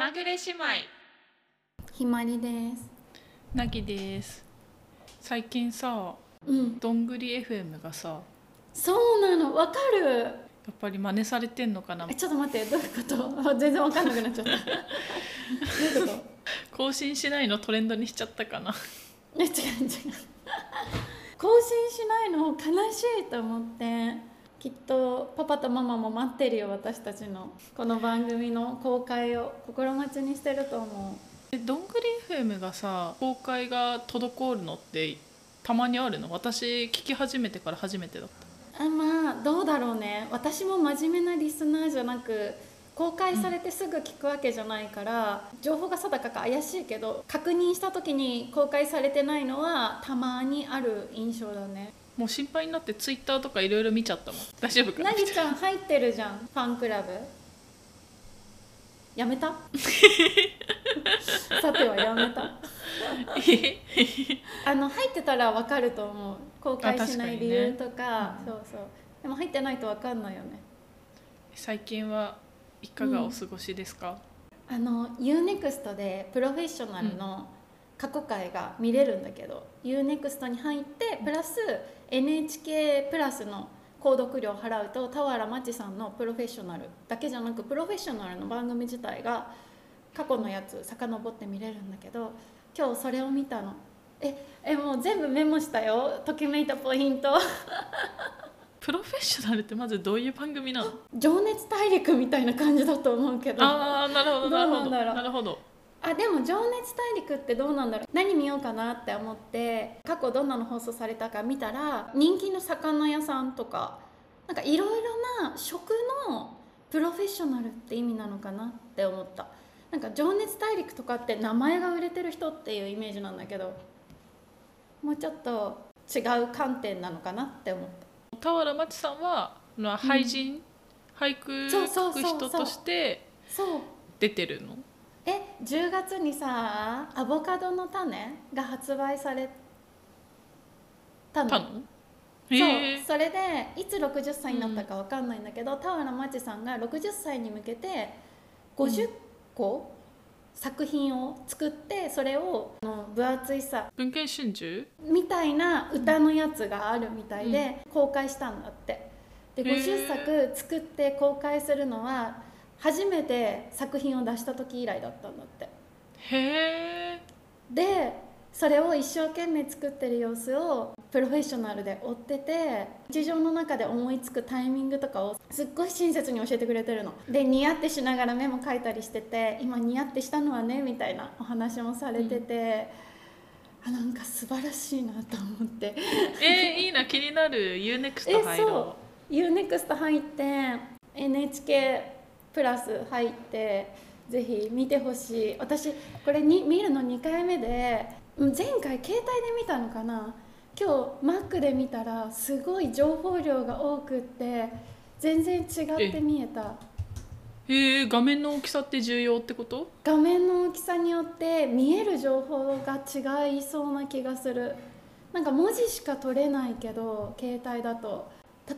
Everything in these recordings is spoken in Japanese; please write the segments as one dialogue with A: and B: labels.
A: まぐれ姉妹。
B: ひまりです。
A: なぎです。最近さ
B: うん。
A: どんぐり FM がさ
B: そうなの。わかる。
A: やっぱり真似されてんのかな？
B: えちょっと待って。どういうこと？あ 全然わかんなくなっちゃった。どういうこ
A: 更新しないのトレンドにしちゃったかな？
B: とえ違う違う。更新しないの悲しいと思ってきっとパパとママも待ってるよ私たちのこの番組の公開を心待ちにしてると思
A: えどんぐり FM がさ公開が滞るのってたまにあるの？私聞き始めてから初めてだった。
B: うあまあどうだろうね。私も真面目なリスナーじゃなく公開されてすぐ聞くわけじゃないから、情報が定かか怪しいけど確認した時に公開されてないのはたまにある印象だね
A: もう心配になってツイッターとかいろいろ見ちゃったもん。大丈夫かな？
B: なぎちゃん入ってるじゃんファンクラブ。やめた？さてはやめた。あの入ってたら分かると思う。公開しない理由とか。
A: うん
B: そうそう。でも入ってないと分かんないよね。
A: 最近はいかがお過ごしですか、
B: あの UNEXT でプロフェッショナルの過去回が見れるんだけど、UNEXT に入ってプラス NHK プラスの購読料を払うと俵真知さんのプロフェッショナルだけじゃなくプロフェッショナルの番組自体が過去のやつ遡って見れるんだけど今日それを見たの。ええもう全部メモしたよ。ときめいたポイント。
A: プロフェッショナルってまずどういう番組なの？
B: 情熱大陸みたいな感じだと思うけど。
A: ああなるほどなるほど。
B: な
A: るほど
B: あでも「情熱大陸」ってどうなんだろう。何見ようかなって思って過去どんなの放送されたか見たら人気の魚屋さんとかなんかいろいろな食のプロフェッショナルって意味なのかなって思った。なんか「情熱大陸」とかって名前が売れてる人っていうイメージなんだけどもうちょっと違う観点なのかなって思った。
A: 俵真知さんはまあ俳人、俳句
B: そうそう
A: 書く
B: そう。そう
A: 人として
B: そう。
A: 出てるの？
B: え10月にさアボカドの種が発売されたの？そうそれでいつ60歳になったかわかんないんだけど俵真知さんが60歳に向けて50個作品を作ってそれをあの分厚いさ
A: 文献春秋
B: みたいな歌のやつがあるみたいで公開したんだって。で
A: へー。
B: 50作作って公開するのは初めて作品を出した時以来だったんだって。
A: へえ。
B: でそれを一生懸命作ってる様子をプロフェッショナルで追ってて日常の中で思いつくタイミングとかをすっごい親切に教えてくれてるの。で似合ってしながらメモ書いたりしてて今似合ってしたのはねみたいなお話もされてて、あなんか素晴らしいなと思って。
A: えー、いいな。気になる。UNEXT
B: え
A: 入ろ
B: そう。UNEXT 入って NHK プラス入ってぜひ見てほしい。私これに見るの2回目でうん前回携帯で見たのかな。今日 Mac で見たらすごい情報量が多くって全然違って見えた。
A: うへえ画面の大きさって重要ってこと？
B: 画面の大きさによって見える情報が違いそうな気がする。なんか文字しか取れないけど携帯だと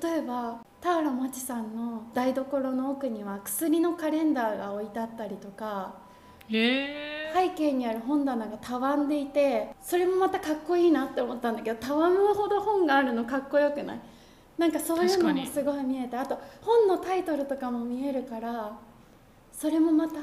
B: 例えば田原真知さんの台所の奥には薬のカレンダーが置いてあったりとか背景にある本棚がたわんでいてそれもまたかっこいいなって思ったんだけどたわむほど本があるのかっこよくない？なんかそういうのもすごい見えてあと本のタイトルとかも見えるからそれもまた？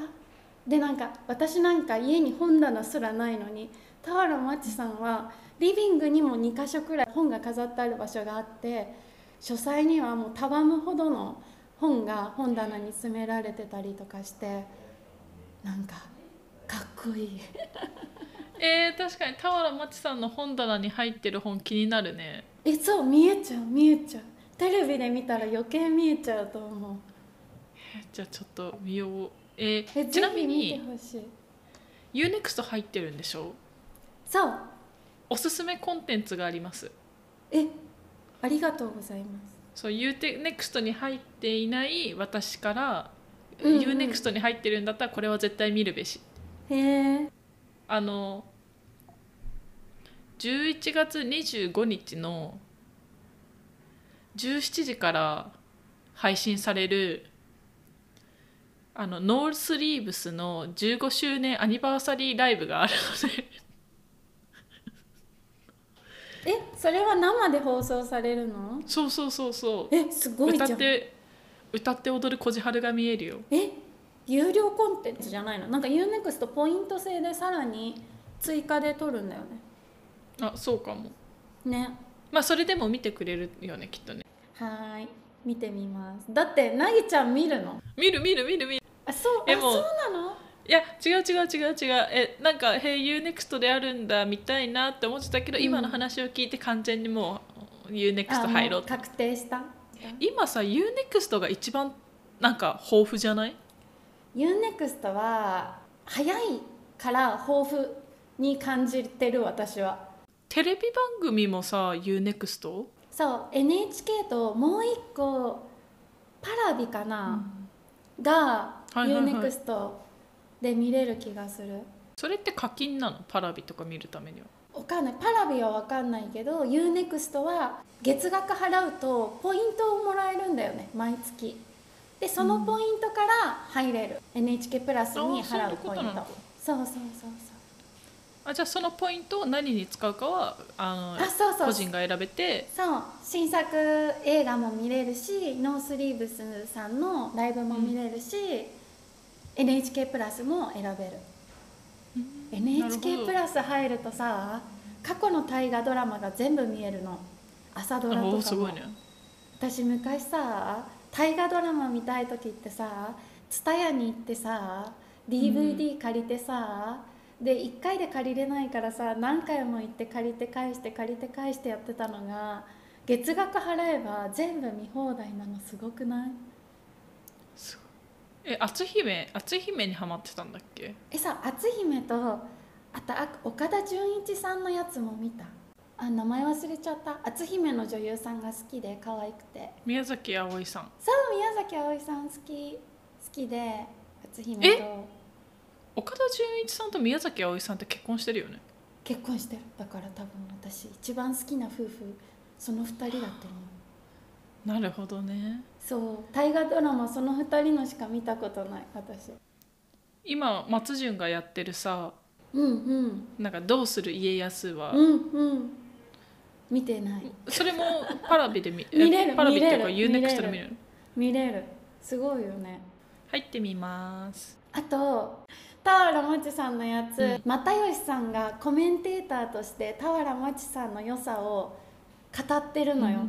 B: でなんか私なんか家に本棚すらないのに田原真知さんはリビングにも2か所くらい本が飾ってある場所があって書斎にはもうたわむほどの本が本棚に詰められてたりとかしてなんかかっこいい。
A: えー、確かに俵真知さんの本棚に入ってる本気になるね。
B: えそう見えちゃう見えちゃう。テレビで見たら余計見えちゃうと思う。
A: えじゃあちょっと見よう。え
B: え
A: ーちなみに UNEXT 入ってるんでしょ？
B: そう。
A: おすすめコンテンツがあります。
B: えありがとうございます。
A: そう UNEXT に入っていない私から、
B: うんうん。
A: UNEXT に入ってるんだったらこれは絶対見るべし。
B: へえ。
A: あの11月25日の17時から配信されるあのノースリーブスの15周年アニバーサリーライブがあるので
B: えそれは生で放送されるの？
A: そうそうそうそう。
B: えすごいじゃん。
A: 歌って歌って踊るこじはるが見えるよ。
B: え有料コンテンツじゃないの？なんか UNEXT ポイント制でさらに追加で取るんだよね。
A: あそうかも。
B: ね。
A: まあそれでも見てくれるよねきっとね。
B: はーい。見てみます。だってなぎちゃん見るの？
A: 見る見る見る見る。
B: あそう
A: えもう
B: あそうなの？
A: いや違う違う違う違う。えなんか「へい UNEXT であるんだ見たいなって思ってたけど、
B: うん。
A: 今の話を聞いて完全にもう UNEXT
B: あ
A: 入ろう
B: 確定した。
A: 今さ UNEXT が一番なんか豊富じゃない
B: ？UNEXT は早いから豊富に感じてる私は。
A: テレビ番組もさ UNEXT?
B: そう NHK ともう一個パラビかな、が
A: はいはいはい。
B: UNEXT で見れる気がする。
A: それって課金なの？パラビとか見るためには？
B: わかんない。パラビはわかんないけど UNEXT は月額払うとポイントをもらえるんだよね。毎月。でそのポイントから入れる、NHK プラスに払うポイント。
A: あそう
B: そうそうそう
A: あじゃあそのポイントを何に使うかはあの
B: そうあそう。
A: 個人が選べて。
B: そう。新作映画も見れるしノースリーブスさんのライブも見れるし、NHK プラスも選べる、
A: なるほ
B: NHK
A: ど。
B: プラス入るとさ過去の大河ドラマが全部見えるの。朝ドラ
A: お
B: とかも。
A: おすごいね。
B: 私昔さ大河ドラマ見たい時ってさ TSUTAYA に行ってさ DVD 借りてさ、で1回で借りれないからさ何回も行って借りて返して借りて返してやってたのが月額払えば全部見放題なのすごくない？
A: え篤姫篤姫にハマってたんだっけ？
B: えさ篤姫とあとあ岡田准一さんのやつも見た。あ名前忘れちゃった。篤姫の女優さんが好きで可愛くて。
A: 宮崎あおいさん。
B: そう宮崎あおいさん好き。好きで篤姫と。
A: 岡田准一さんと宮崎あおいさんって結婚してるよね？
B: 結婚してる。だから多分私一番好きな夫婦その2人だと思う
A: なるほどね。
B: そう。大河ドラマその2人のしか見たことない私。
A: 今松潤がやってるさ
B: うんうん。
A: なんか「どうする家康は」
B: うんうん。見てない。
A: それも パラビで見
B: 見れる
A: えパラビっていうか
B: 見れる。
A: UNEXT で見れる？
B: 見れる。すごいよね。
A: 入ってみます。
B: あと俵もちさんのやつ、
A: うん。
B: 又吉さんがコメンテーターとして俵もちさんの良さを語ってるのよ、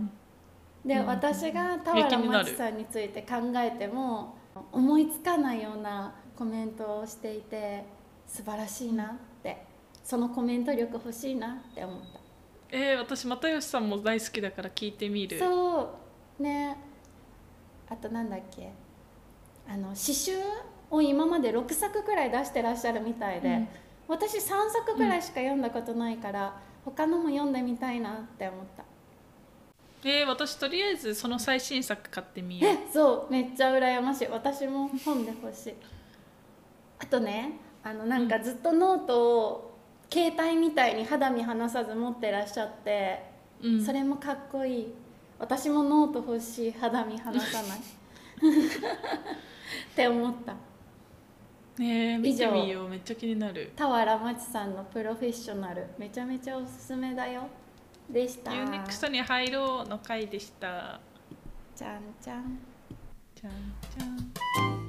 B: で、
A: うん。
B: 私が俵
A: になる
B: もちさんについて考えても思いつかないようなコメントをしていて素晴らしいなってそのコメント力欲しいなって思った。
A: えー、私又吉さんも大好きだから聞いてみる。
B: そう。ね。あとなんだっけ。あの詩集を今まで6作くらい出してらっしゃるみたいで、
A: うん。
B: 私3作くらいしか読んだことないから、他のも読んでみたいなって思った
A: えー、私とりあえずその最新作買ってみよう。
B: えそうめっちゃ羨ましい。私も本で欲しい。あとねあのなんかずっとノートを携帯みたいに肌身離さず持ってらっしゃって、
A: うん。
B: それもかっこいい。私もノート欲しい肌身離さない。って思った。
A: ねえ見てみよう。めっちゃ気になる。
B: 俵真知さんのプロフェッショナル。めちゃめちゃおすすめだよでした。
A: UNEXT に入ろうの回でした。
B: じゃんじゃん。
A: じゃんじゃん